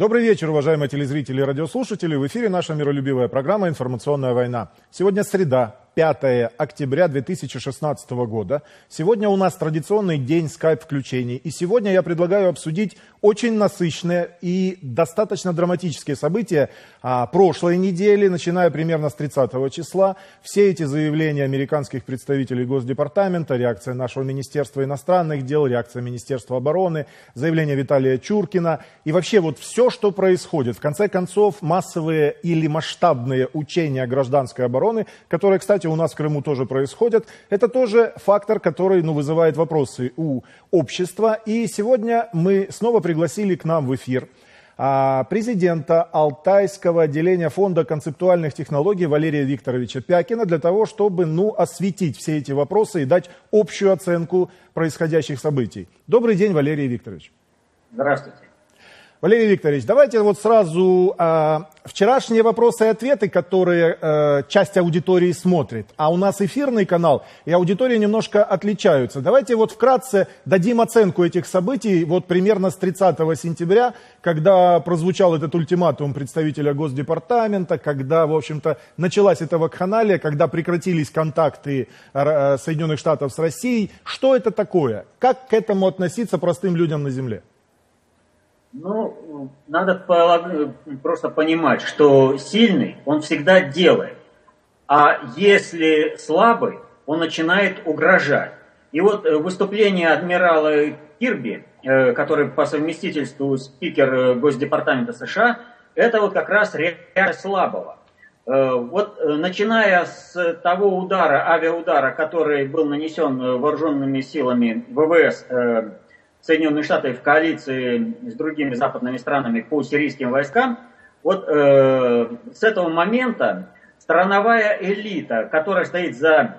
Добрый вечер, уважаемые телезрители и радиослушатели. В эфире наша миролюбивая программа «Информационная война». Сегодня среда, 5 октября 2016 года. Сегодня у нас традиционный день скайп-включений. И сегодня я предлагаю обсудить очень насыщенные и достаточно драматические события а, прошлой недели, начиная примерно с 30 числа. Все эти заявления американских представителей Госдепартамента, реакция нашего Министерства иностранных дел, реакция Министерства обороны, заявление Виталия Чуркина и вообще вот все, что происходит. В конце концов, массовые или масштабные учения гражданской обороны, которые, кстати, у нас в Крыму тоже происходят, это тоже фактор, который ну, вызывает вопросы у общества. И сегодня мы снова пригласили к нам в эфир а, президента Алтайского отделения Фонда концептуальных технологий Валерия Викторовича Пякина для того, чтобы ну, осветить все эти вопросы и дать общую оценку происходящих событий. Добрый день, Валерий Викторович. Здравствуйте. Валерий Викторович, давайте вот сразу э, вчерашние вопросы и ответы, которые э, часть аудитории смотрит, а у нас эфирный канал, и аудитория немножко отличаются. Давайте вот вкратце дадим оценку этих событий, вот примерно с 30 сентября, когда прозвучал этот ультиматум представителя Госдепартамента, когда, в общем-то, началась эта вакханалия, когда прекратились контакты э, Соединенных Штатов с Россией. Что это такое? Как к этому относиться простым людям на земле? Ну, надо просто понимать, что сильный он всегда делает. А если слабый, он начинает угрожать. И вот э, выступление адмирала Кирби, э, который по совместительству спикер э, Госдепартамента США, это вот как раз реакция слабого. Вот начиная с того удара, авиаудара, который был нанесен вооруженными силами ВВС Соединенные Штаты в коалиции с другими западными странами по сирийским войскам, вот э, с этого момента страновая элита, которая стоит за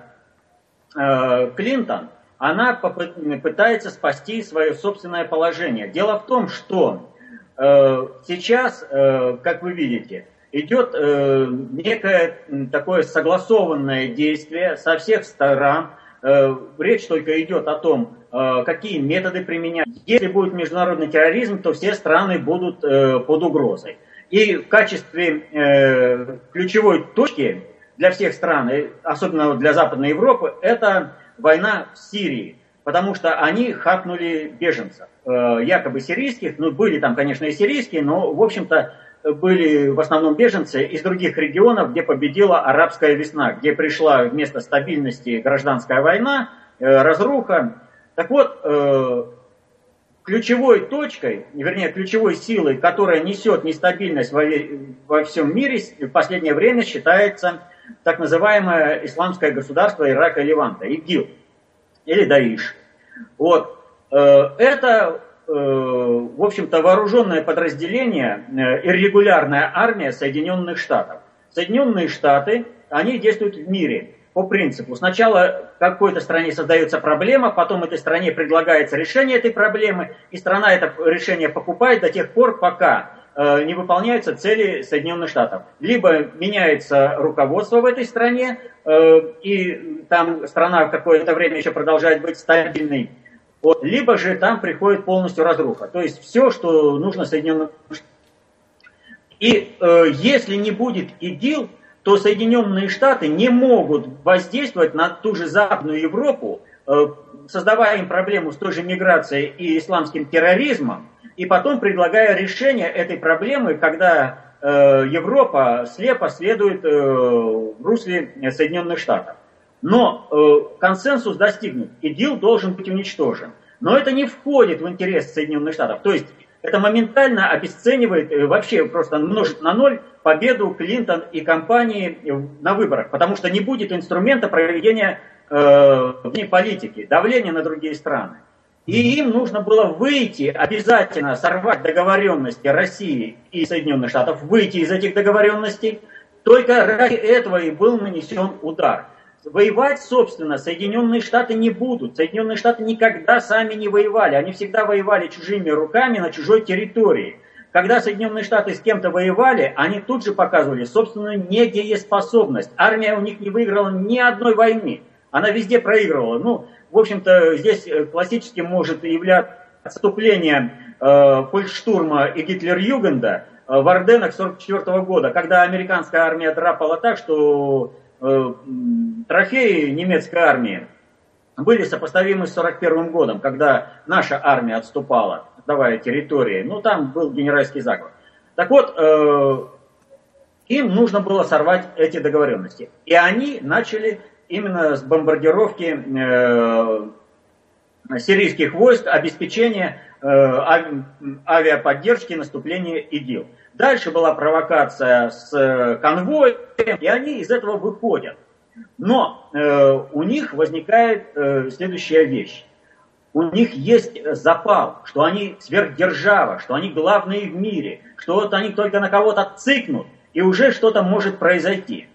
э, Клинтон, она пытается спасти свое собственное положение. Дело в том, что э, сейчас, э, как вы видите, идет э, некое такое согласованное действие со всех сторон. Э, речь только идет о том, Э, какие методы применять. Если будет международный терроризм, то все страны будут э, под угрозой. И в качестве ключевой точки для всех стран, особенно для Западной Европы, это война в Сирии. Потому что они хапнули беженцев, якобы сирийских, ну были там, конечно, и сирийские, но, в общем-то, были в основном беженцы из других регионов, где победила арабская весна, где пришла вместо стабильности гражданская война, разруха, так вот, э, ключевой точкой, вернее, ключевой силой, которая несет нестабильность во, всем мире, в последнее время считается так называемое исламское государство Ирака и Ливанта, ИГИЛ, или Даиш. Вот. Э, это, э, в общем-то, вооруженное подразделение, иррегулярная армия Соединенных Штатов. Соединенные Штаты, они действуют в мире по принципу. Сначала какой-то стране создается проблема, потом этой стране предлагается решение этой проблемы, и страна это решение покупает до тех пор, пока э, не выполняются цели Соединенных Штатов. Либо меняется руководство в этой стране, э, и там страна какое-то время еще продолжает быть стабильной, вот, либо же там приходит полностью разруха. То есть все, что нужно Соединенным. И э, если не будет ИДИЛ, то Соединенные Штаты не могут воздействовать на ту же Западную Европу, э, создавая им проблему с той же миграцией и исламским терроризмом, и потом предлагая решение этой проблемы, когда э, Европа слепо следует э, в русле Соединенных Штатов. Но консенсус достигнут, ИДИЛ должен быть уничтожен. Но это не входит в интерес Соединенных Штатов. То есть это моментально обесценивает, вообще просто множит на ноль победу Клинтон и компании на выборах, потому что не будет инструмента проведения э, политики, давления на другие страны. И им нужно было выйти, обязательно сорвать договоренности России и Соединенных Штатов, выйти из этих договоренностей. Только ради этого и был нанесен удар. Воевать, собственно, Соединенные Штаты не будут. Соединенные Штаты никогда сами не воевали. Они всегда воевали чужими руками на чужой территории. Когда Соединенные Штаты с кем-то воевали, они тут же показывали собственную недееспособность. Армия у них не выиграла ни одной войны. Она везде проигрывала. Ну, в общем-то, здесь э, классическим может являться отступления э, и Гитлер-Югенда э, в Орденах 1944 года, когда американская армия драпала так, что трофеи немецкой армии были сопоставимы с 1941 годом, когда наша армия отступала, давая территории. Ну, там был генеральский заговор. Так вот, э, им нужно было сорвать эти договоренности. И они начали именно с бомбардировки э, сирийских войск, обеспечения э, авиаподдержки наступления ИГИЛ. Дальше была провокация с конвоем, и они из этого выходят. Но э, у них возникает э, следующая вещь. У них есть запал, что они сверхдержава, что они главные в мире, что вот они только на кого-то цикнут, и уже что-то может произойти.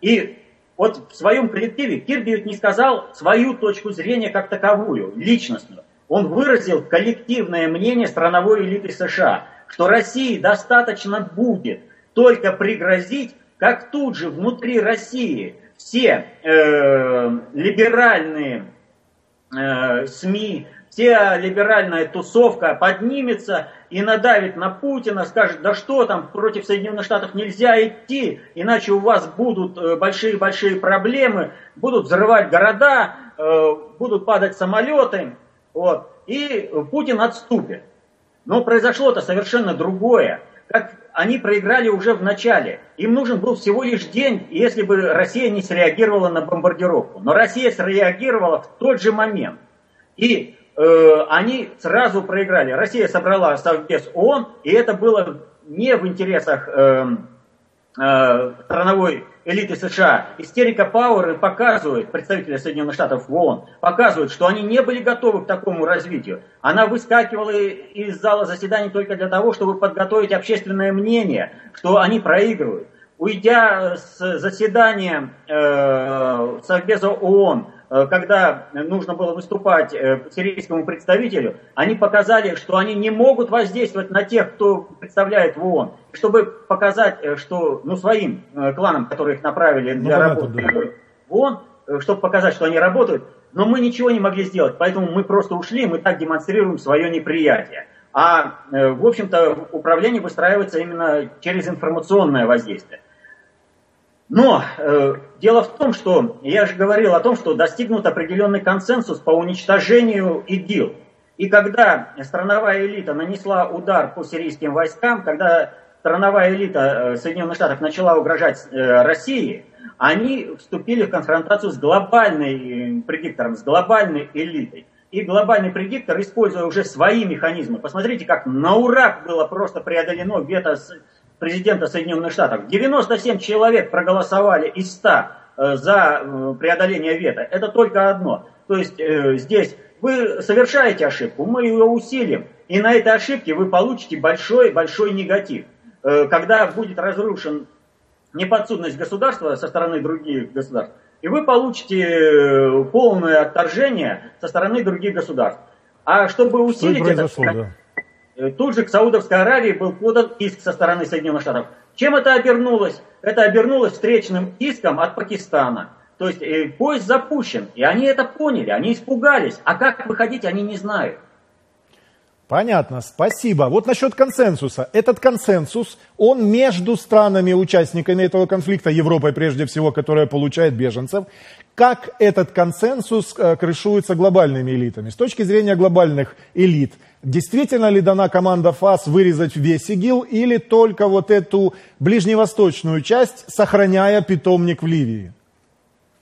И вот в своем коллективе Кирби не сказал свою точку зрения как таковую, личностную. Он выразил коллективное мнение страновой элиты США, что России достаточно будет только пригрозить, как тут же внутри России все э, либеральные э, СМИ, вся либеральная тусовка поднимется и надавит на Путина, скажет, да что там, против Соединенных Штатов нельзя идти, иначе у вас будут э, большие-большие проблемы, будут взрывать города, э, будут падать самолеты, вот, и Путин отступит. Но произошло-то совершенно другое. Как они проиграли уже в начале. Им нужен был всего лишь день, если бы Россия не среагировала на бомбардировку. Но Россия среагировала в тот же момент. И э, они сразу проиграли. Россия собрала Совбез ООН, и это было не в интересах э, э, страновой элиты США. Истерика Пауэр показывает, представители Соединенных Штатов в ООН, показывают, что они не были готовы к такому развитию. Она выскакивала из зала заседаний только для того, чтобы подготовить общественное мнение, что они проигрывают. Уйдя с заседания э, Совбеза ООН, когда нужно было выступать э, сирийскому представителю, они показали, что они не могут воздействовать на тех, кто представляет в ООН. Чтобы показать, э, что, ну, своим кланам, которые их направили ну, для ну, работы да. в ООН, чтобы показать, что они работают, но мы ничего не могли сделать, поэтому мы просто ушли, мы так демонстрируем свое неприятие. А, в общем-то, управление выстраивается именно через информационное воздействие. Но э, дело в том, что я же говорил о том, что достигнут определенный консенсус по уничтожению ИГИЛ. И когда страновая элита нанесла удар по сирийским войскам, когда страновая элита э, Соединенных Штатов начала угрожать э, России, они вступили в конфронтацию с глобальной э, предиктором, с глобальной элитой. И глобальный предиктор, используя уже свои механизмы, посмотрите, как на ура было просто преодолено вето президента Соединенных Штатов. 97 человек проголосовали из 100 э, за э, преодоление вето. Это только одно. То есть э, здесь вы совершаете ошибку, мы ее усилим. И на этой ошибке вы получите большой-большой негатив. Когда будет разрушен неподсудность государства со стороны других государств, и вы получите полное отторжение со стороны других государств. А чтобы усилить это... Да. Э, тут же к Саудовской Аравии был подан иск со стороны Соединенных Штатов. Чем это обернулось? Это обернулось встречным иском от Пакистана. То есть э, поезд запущен, и они это поняли, они испугались. А как выходить, они не знают. Понятно, спасибо. Вот насчет консенсуса. Этот консенсус, он между странами-участниками этого конфликта, Европой прежде всего, которая получает беженцев, как этот консенсус э, крышуется глобальными элитами. С точки зрения глобальных элит, действительно ли дана команда ФАС вырезать весь ИГИЛ или только вот эту ближневосточную часть, сохраняя питомник в Ливии?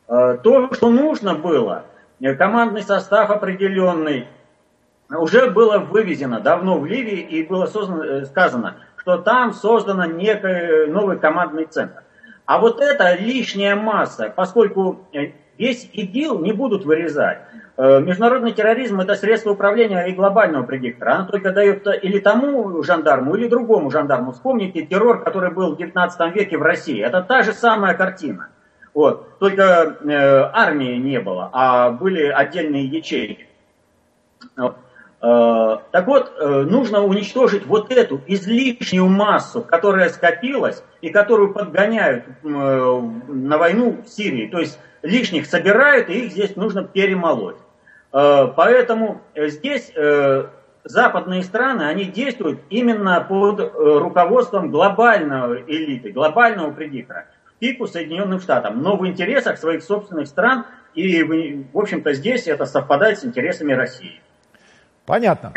Э, то, что нужно было, командный состав определенный, уже было вывезено давно в Ливии и было создано, э, сказано, что там создан некий новый командный центр. А вот это лишняя масса, поскольку э, весь ИГИЛ не будут вырезать. Э, международный терроризм это средство управления и глобального предиктора. Оно только дает или тому жандарму, или другому жандарму. Вспомните террор, который был в 19 веке в России. Это та же самая картина. Вот. Только э, армии не было, а были отдельные ячейки. Вот. Э, так вот, э, нужно уничтожить вот эту излишнюю массу, которая скопилась и которую подгоняют э, на войну в Сирии. То есть лишних собирают, и их здесь нужно перемолоть. Поэтому здесь западные страны, они действуют именно под руководством глобального элиты, глобального предиктора, в пику Соединенным Штатам, но в интересах своих собственных стран, и, в общем-то, здесь это совпадает с интересами России. Понятно.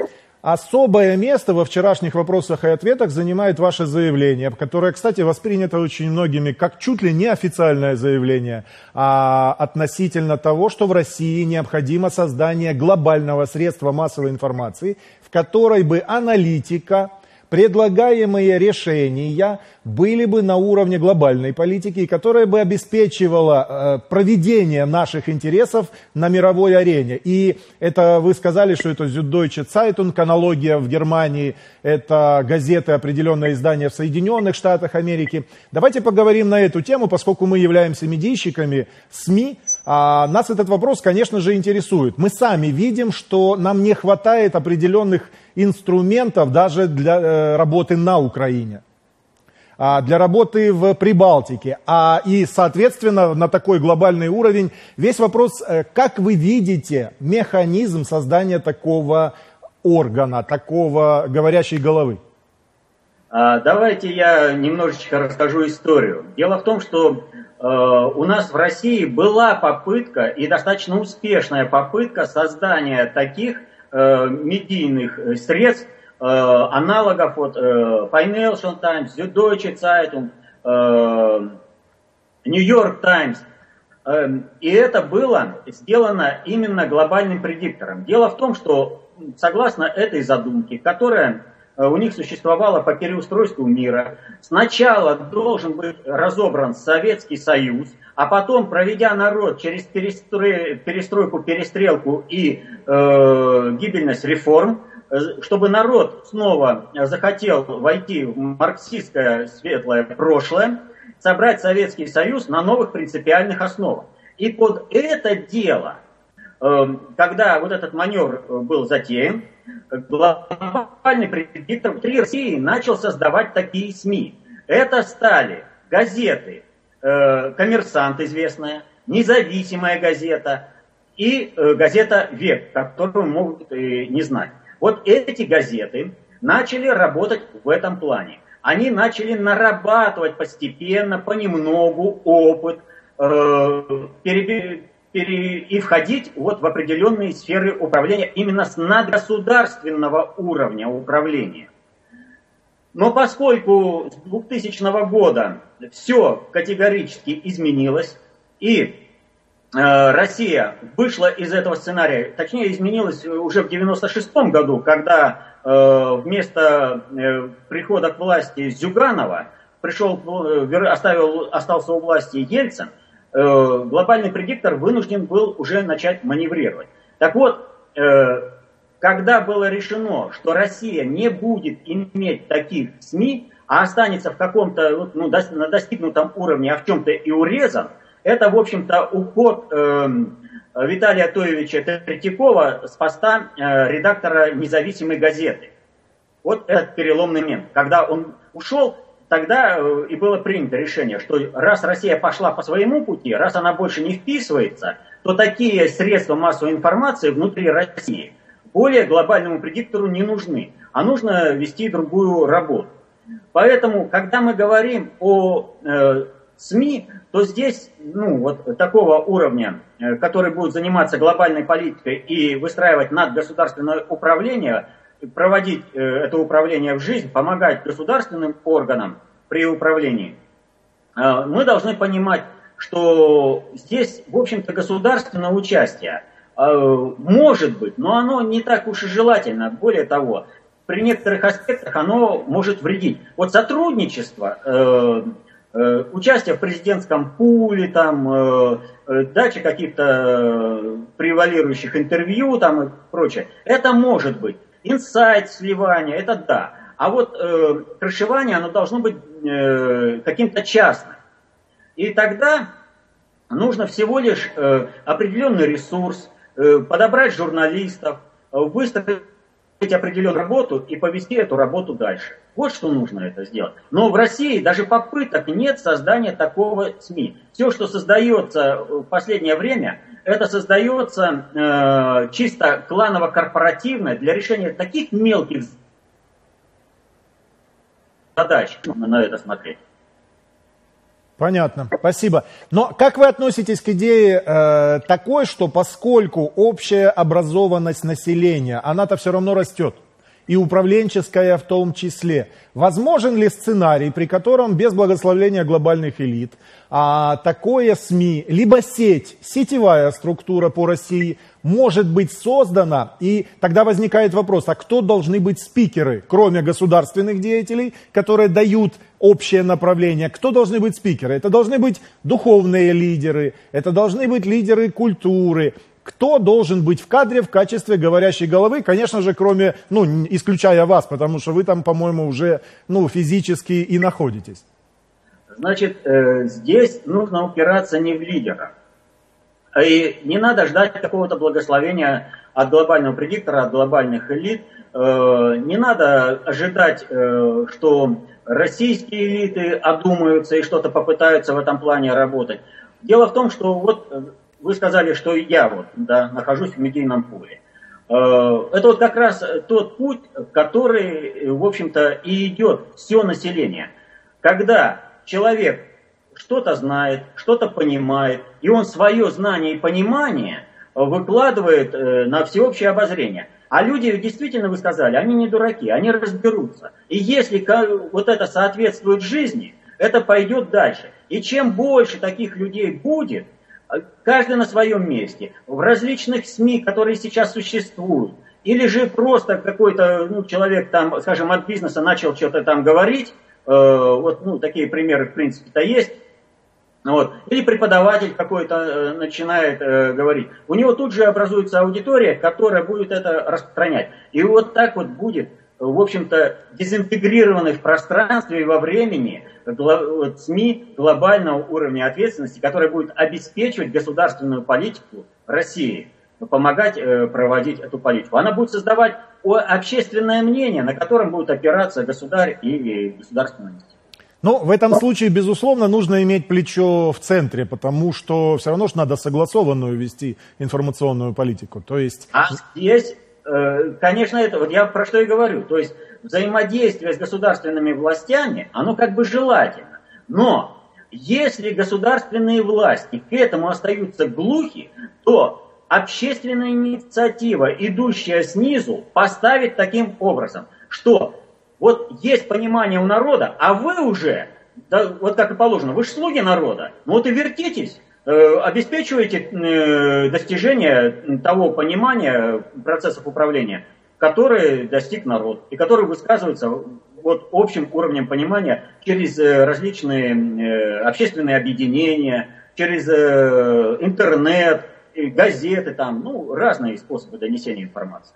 Особое место во вчерашних вопросах и ответах занимает ваше заявление, которое, кстати, воспринято очень многими как чуть ли не официальное заявление а относительно того, что в России необходимо создание глобального средства массовой информации, в которой бы аналитика, предлагаемые решения были бы на уровне глобальной политики, которая бы обеспечивала э, проведение наших интересов на мировой арене. И это вы сказали, что это Süddeutsche Zeitung, аналогия в Германии, это газеты, определенные издания в Соединенных Штатах Америки. Давайте поговорим на эту тему, поскольку мы являемся медийщиками СМИ. А нас этот вопрос, конечно же, интересует. Мы сами видим, что нам не хватает определенных инструментов даже для э, работы на Украине. А, для работы в Прибалтике. А, и, соответственно, на такой глобальный уровень весь вопрос, э, как вы видите механизм создания такого органа, такого говорящей головы? А, давайте я немножечко расскажу историю. Дело в том, что у нас в России была попытка, и достаточно успешная попытка создания таких э, медийных средств, Э, аналогов вот э, Financial Times, Süddeutsche Zeitung, э, New York Times. И это было сделано именно глобальным предиктором. Дело в том, что согласно этой задумке, которая у них существовала по переустройству мира, сначала должен быть разобран Советский Союз, а потом, проведя народ через перестройку, перестрелку и э, гибельность реформ, Э, чтобы народ снова захотел войти в марксистское светлое прошлое, собрать Советский Союз на новых принципиальных основах. И под это дело, э, когда вот этот маневр э, был затеян, глобальный предиктор внутри России начал создавать такие СМИ. Это стали газеты «Коммерсант» известная, независимая газета и газета «Век», которую могут не знать. Вот эти газеты начали работать в этом плане. Они начали нарабатывать постепенно, понемногу опыт э, пере, и входить вот в определенные сферы управления именно с надгосударственного уровня управления. Но поскольку с 2000 года все категорически изменилось, и Э, Россия вышла из этого сценария, точнее изменилась уже в 96 году, когда э, вместо э, прихода к власти Зюганова пришел, оставил, остался у власти Ельцин, глобальный предиктор вынужден был уже начать маневрировать. Так вот, когда было решено, что Россия не будет иметь таких СМИ, а останется в каком-то ну, на достигнутом уровне, а в чем-то и урезан, это, в общем-то, уход э, Виталия Тоевича Третьякова с поста э, редактора независимой газеты. Вот этот переломный момент. Когда он ушел, тогда э, и было принято решение, что раз Россия пошла по своему пути, раз она больше не вписывается, то такие средства массовой информации внутри России более глобальному предиктору не нужны, а нужно вести другую работу. Поэтому, когда мы говорим о э, СМИ, то здесь, ну, вот такого уровня, э, который будет заниматься глобальной политикой и выстраивать надгосударственное управление, проводить э, это управление в жизнь, помогать государственным органам при управлении, э, мы должны понимать, что здесь, в общем-то, государственное участие может быть, но оно не так уж и желательно. Более того, при некоторых аспектах оно может вредить. Вот сотрудничество Э, участие в президентском пуле, там, э, э, дача каких-то превалирующих интервью там и прочее. Это может быть. Инсайт, сливание, это да. А вот э, крышевание, оно должно быть э, каким-то частным. И тогда нужно всего лишь э, определенный ресурс, э, подобрать журналистов, выстроить определенную работу и повести эту работу дальше. Вот что нужно это сделать. Но в России даже попыток нет создания такого СМИ. Все, что создается в последнее время, это создается э, чисто кланово-корпоративно для решения таких мелких задач. На это смотреть. Понятно, спасибо. Но как вы относитесь к идее э, такой, что поскольку общая образованность населения, она-то все равно растет, и управленческая в том числе. Возможен ли сценарий, при котором без благословления глобальных элит а, такое СМИ, либо сеть, сетевая структура по России может быть создана, и тогда возникает вопрос, а кто должны быть спикеры, кроме государственных деятелей, которые дают общее направление, кто должны быть спикеры? Это должны быть духовные лидеры, это должны быть лидеры культуры, кто должен быть в кадре в качестве говорящей головы, конечно же, кроме, ну, исключая вас, потому что вы там, по-моему, уже, ну, физически и находитесь. Значит, э, здесь нужно упираться не в лидера. И не надо ждать какого-то благословения от глобального предиктора, от глобальных элит. Э, не надо ожидать, э, что российские элиты одумаются и что-то попытаются в этом плане работать. Дело в том, что вот вы сказали, что я вот да, нахожусь в медийном поле. Э, это вот как раз тот путь, который, в общем-то, и идет все население. Когда человек что-то знает, что-то понимает, и он свое знание и понимание выкладывает э, на всеобщее обозрение. А люди, действительно, вы сказали, они не дураки, они разберутся. И если вот это соответствует жизни, это пойдет дальше. И чем больше таких людей будет, каждый на своем месте, в различных СМИ, которые сейчас существуют, или же просто какой-то ну, человек там, скажем, от бизнеса начал что-то там говорить, э, вот ну, такие примеры в принципе-то есть, вот. Или преподаватель какой-то э, начинает э, говорить. У него тут же образуется аудитория, которая будет это распространять. И вот так вот будет в общем-то, дезинтегрированы в пространстве и во времени СМИ глобального уровня ответственности, которая будет обеспечивать государственную политику России, помогать э, проводить эту политику. Она будет создавать общественное мнение, на котором будет опираться государь и государственная институция. Ну, в этом случае, безусловно, нужно иметь плечо в центре, потому что все равно же надо согласованную вести информационную политику. То есть... А здесь конечно, это вот я про что и говорю. То есть взаимодействие с государственными властями, оно как бы желательно. Но если государственные власти к этому остаются глухи, то общественная инициатива, идущая снизу, поставит таким образом, что вот есть понимание у народа, а вы уже, да, вот как и положено, вы же слуги народа, ну вот и вертитесь, Э, обеспечиваете э, достижение того понимания процессов управления, который достиг народ, и который высказывается вот общим уровнем понимания через э, различные общественные объединения, через интернет, газеты, там, ну, разные способы донесения информации.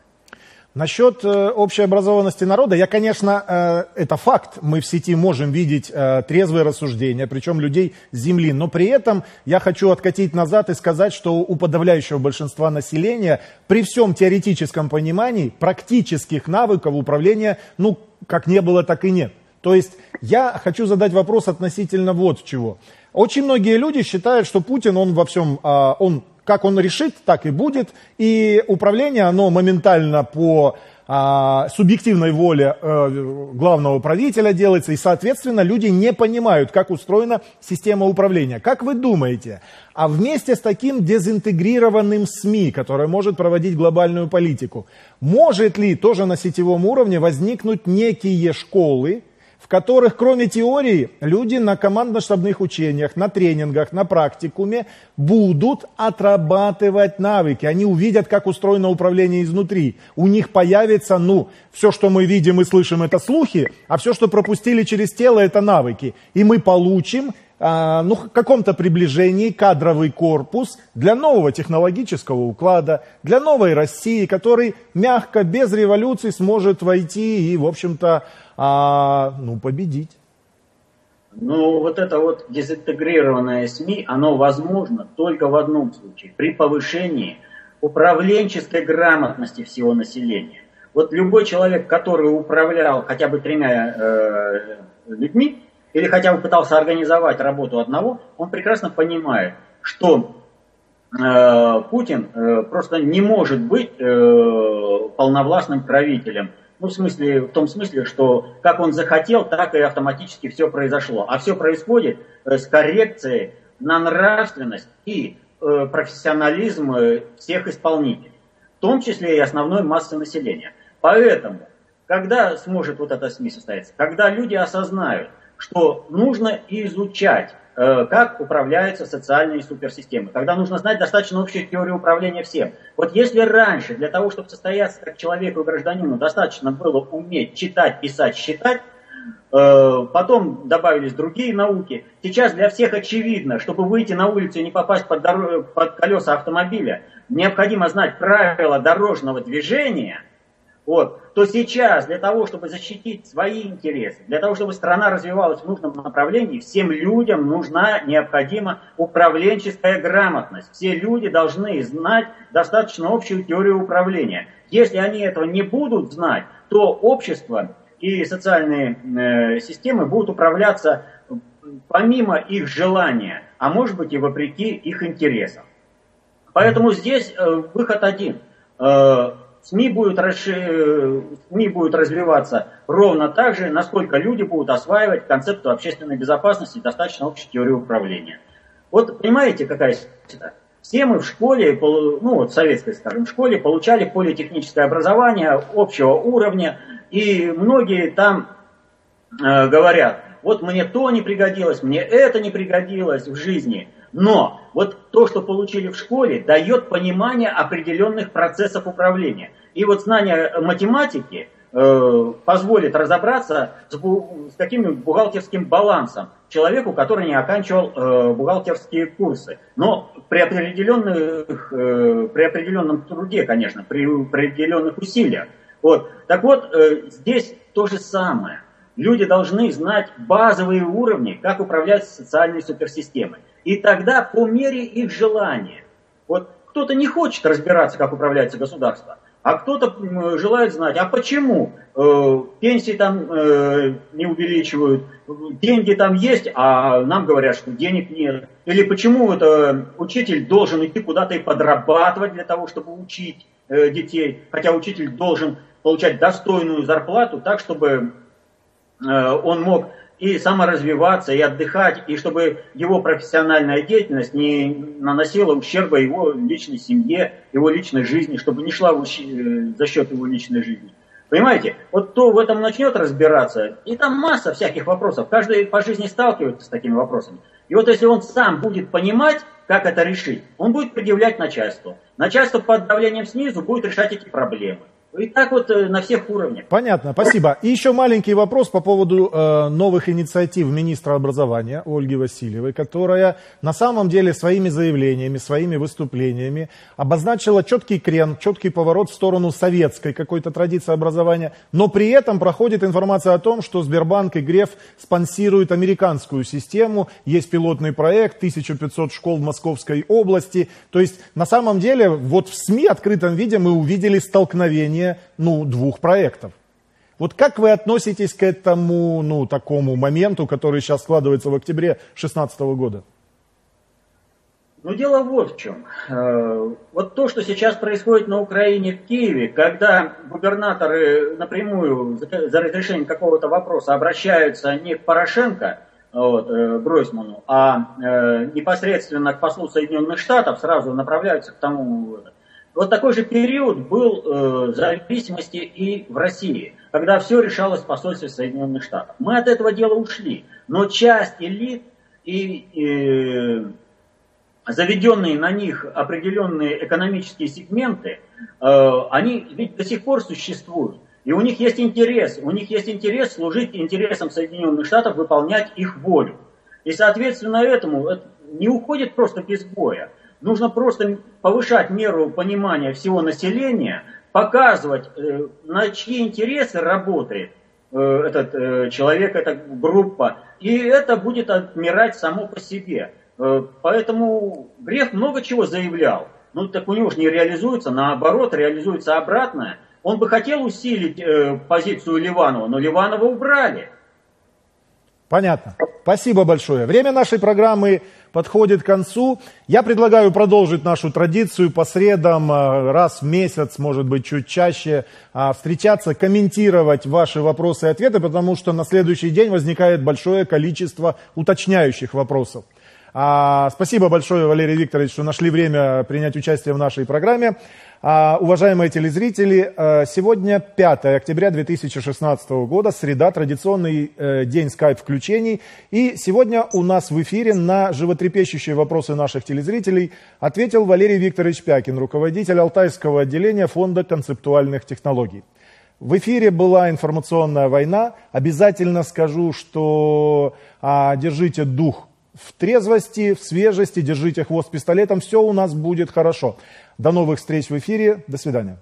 Насчет э, общей образованности народа, я, конечно, э, это факт, мы в сети можем видеть э, трезвые рассуждения, причем людей с земли, но при этом я хочу откатить назад и сказать, что у подавляющего большинства населения при всем теоретическом понимании практических навыков управления, ну, как не было, так и нет. То есть я хочу задать вопрос относительно вот чего. Очень многие люди считают, что Путин, он во всем, а, он как он решит, так и будет. И управление, оно моментально по а, субъективной воле э, главного правителя делается, и, соответственно, люди не понимают, как устроена система управления. Как вы думаете, а вместе с таким дезинтегрированным СМИ, которое может проводить глобальную политику, может ли тоже на сетевом уровне возникнуть некие школы, в которых, кроме теории, люди на командно-штабных учениях, на тренингах, на практикуме будут отрабатывать навыки. Они увидят, как устроено управление изнутри. У них появится, ну, все, что мы видим и слышим, это слухи, а все, что пропустили через тело, это навыки. И мы получим ну, в каком-то приближении кадровый корпус для нового технологического уклада, для новой России, который мягко, без революции сможет войти и, в общем-то, а, ну, победить. Ну, вот это вот дезинтегрированное СМИ, оно возможно только в одном случае, при повышении управленческой грамотности всего населения. Вот любой человек, который управлял хотя бы тремя э, людьми, или хотя бы пытался организовать работу одного, он прекрасно понимает, что э, Путин э, просто не может быть э, полновластным правителем. Ну, в смысле, в том смысле, что как он захотел, так и автоматически все произошло. А все происходит э, с коррекцией на нравственность и э, профессионализм э, всех исполнителей, в том числе и основной массы населения. Поэтому, когда сможет вот эта СМИ состояться, когда люди осознают, что нужно изучать Э, как управляются социальные суперсистемы. Когда нужно знать достаточно общую теорию управления всем. Вот если раньше для того, чтобы состояться как человеку и гражданину, достаточно было уметь читать, писать, считать, э, потом добавились другие науки. Сейчас для всех очевидно, чтобы выйти на улицу и не попасть под, дор... под колеса автомобиля, необходимо знать правила дорожного движения – вот, то сейчас для того, чтобы защитить свои интересы, для того, чтобы страна развивалась в нужном направлении, всем людям нужна необходима управленческая грамотность. Все люди должны знать достаточно общую теорию управления. Если они этого не будут знать, то общество и социальные э, системы будут управляться помимо их желания, а может быть и вопреки их интересам. Поэтому здесь э, выход один э, – СМИ будут, расшир... СМИ будут развиваться ровно так же, насколько люди будут осваивать концепцию общественной безопасности и достаточно общей теории управления. Вот понимаете, какая ситуация? Все мы в школе, ну вот в советской, скажем, школе получали политехническое образование общего уровня, и многие там э, говорят, вот мне то не пригодилось, мне это не пригодилось в жизни – но вот то, что получили в школе, дает понимание определенных процессов управления. И вот знание математики э, позволит разобраться с, с каким бухгалтерским балансом человеку, который не оканчивал э, бухгалтерские курсы. Но при, определенных, э, при определенном труде, конечно, при определенных усилиях. Вот. Так вот, э, здесь то же самое. Люди должны знать базовые уровни, как управлять социальной суперсистемой. И тогда по мере их желания. Вот кто-то не хочет разбираться, как управляется государство, а кто-то желает знать, а почему э, пенсии там э, не увеличивают, деньги там есть, а нам говорят, что денег нет. Или почему это учитель должен идти куда-то и подрабатывать для того, чтобы учить э, детей, хотя учитель должен получать достойную зарплату так, чтобы э, он мог и саморазвиваться, и отдыхать, и чтобы его профессиональная деятельность не наносила ущерба его личной семье, его личной жизни, чтобы не шла э, за счет его личной жизни. Понимаете? Вот кто в этом начнет разбираться, и там масса всяких вопросов, каждый по жизни сталкивается с такими вопросами. И вот если он сам будет понимать, как это решить, он будет предъявлять начальству. Начальство под давлением снизу будет решать эти проблемы. И так вот э, на всех уровнях. Понятно, спасибо. И еще маленький вопрос по поводу э, новых инициатив министра образования Ольги Васильевой, которая на самом деле своими заявлениями, своими выступлениями обозначила четкий крен, четкий поворот в сторону советской какой-то традиции образования, но при этом проходит информация о том, что Сбербанк и Греф спонсируют американскую систему, есть пилотный проект, 1500 школ в Московской области. То есть на самом деле вот в СМИ открытом виде мы увидели столкновение выполнение ну, двух проектов. Вот как вы относитесь к этому, ну, такому моменту, который сейчас складывается в октябре 2016 года? Ну, дело вот в чем. Э, вот то, что сейчас происходит на Украине, в Киеве, когда губернаторы напрямую за разрешением какого-то вопроса обращаются не к Порошенко, вот, э, Гройсману, а э, непосредственно к послу Соединенных Штатов, сразу направляются к тому, вот такой же период был э, зависимости и в России, когда все решалось в посольстве Соединенных Штатов. Мы от этого дела ушли, но часть элит и, и заведенные на них определенные экономические сегменты, э, они ведь до сих пор существуют. И у них есть интерес, у них есть интерес служить интересам Соединенных Штатов, выполнять их волю. И, соответственно, этому это не уходит просто без боя. Нужно просто повышать меру понимания всего населения, показывать, э, на чьи интересы работает э, этот э, человек, эта группа, и это будет отмирать само по себе. Поэтому Греф много чего заявлял, ну так у него же не реализуется, наоборот, реализуется обратное. Он бы хотел усилить позицию Ливанова, но Ливанова убрали. Понятно. Спасибо большое. Время нашей программы подходит к концу. Я предлагаю продолжить нашу традицию по средам э, раз в месяц, может быть, чуть чаще, а, встречаться, комментировать ваши вопросы и ответы, потому что на следующий день возникает большое количество уточняющих вопросов. А, спасибо большое, Валерий Викторович, что нашли время принять участие в нашей программе. А, уважаемые телезрители, э, сегодня 5 октября 2016 года, среда, традиционный э, день скайп-включений. И сегодня у нас в эфире на животрепещущие вопросы наших телезрителей ответил Валерий Викторович Пякин, руководитель Алтайского отделения Фонда концептуальных технологий. В эфире была информационная война. Обязательно скажу, что а, держите дух в трезвости, в свежести, держите хвост пистолетом, все у нас будет хорошо. До новых встреч в эфире, до свидания.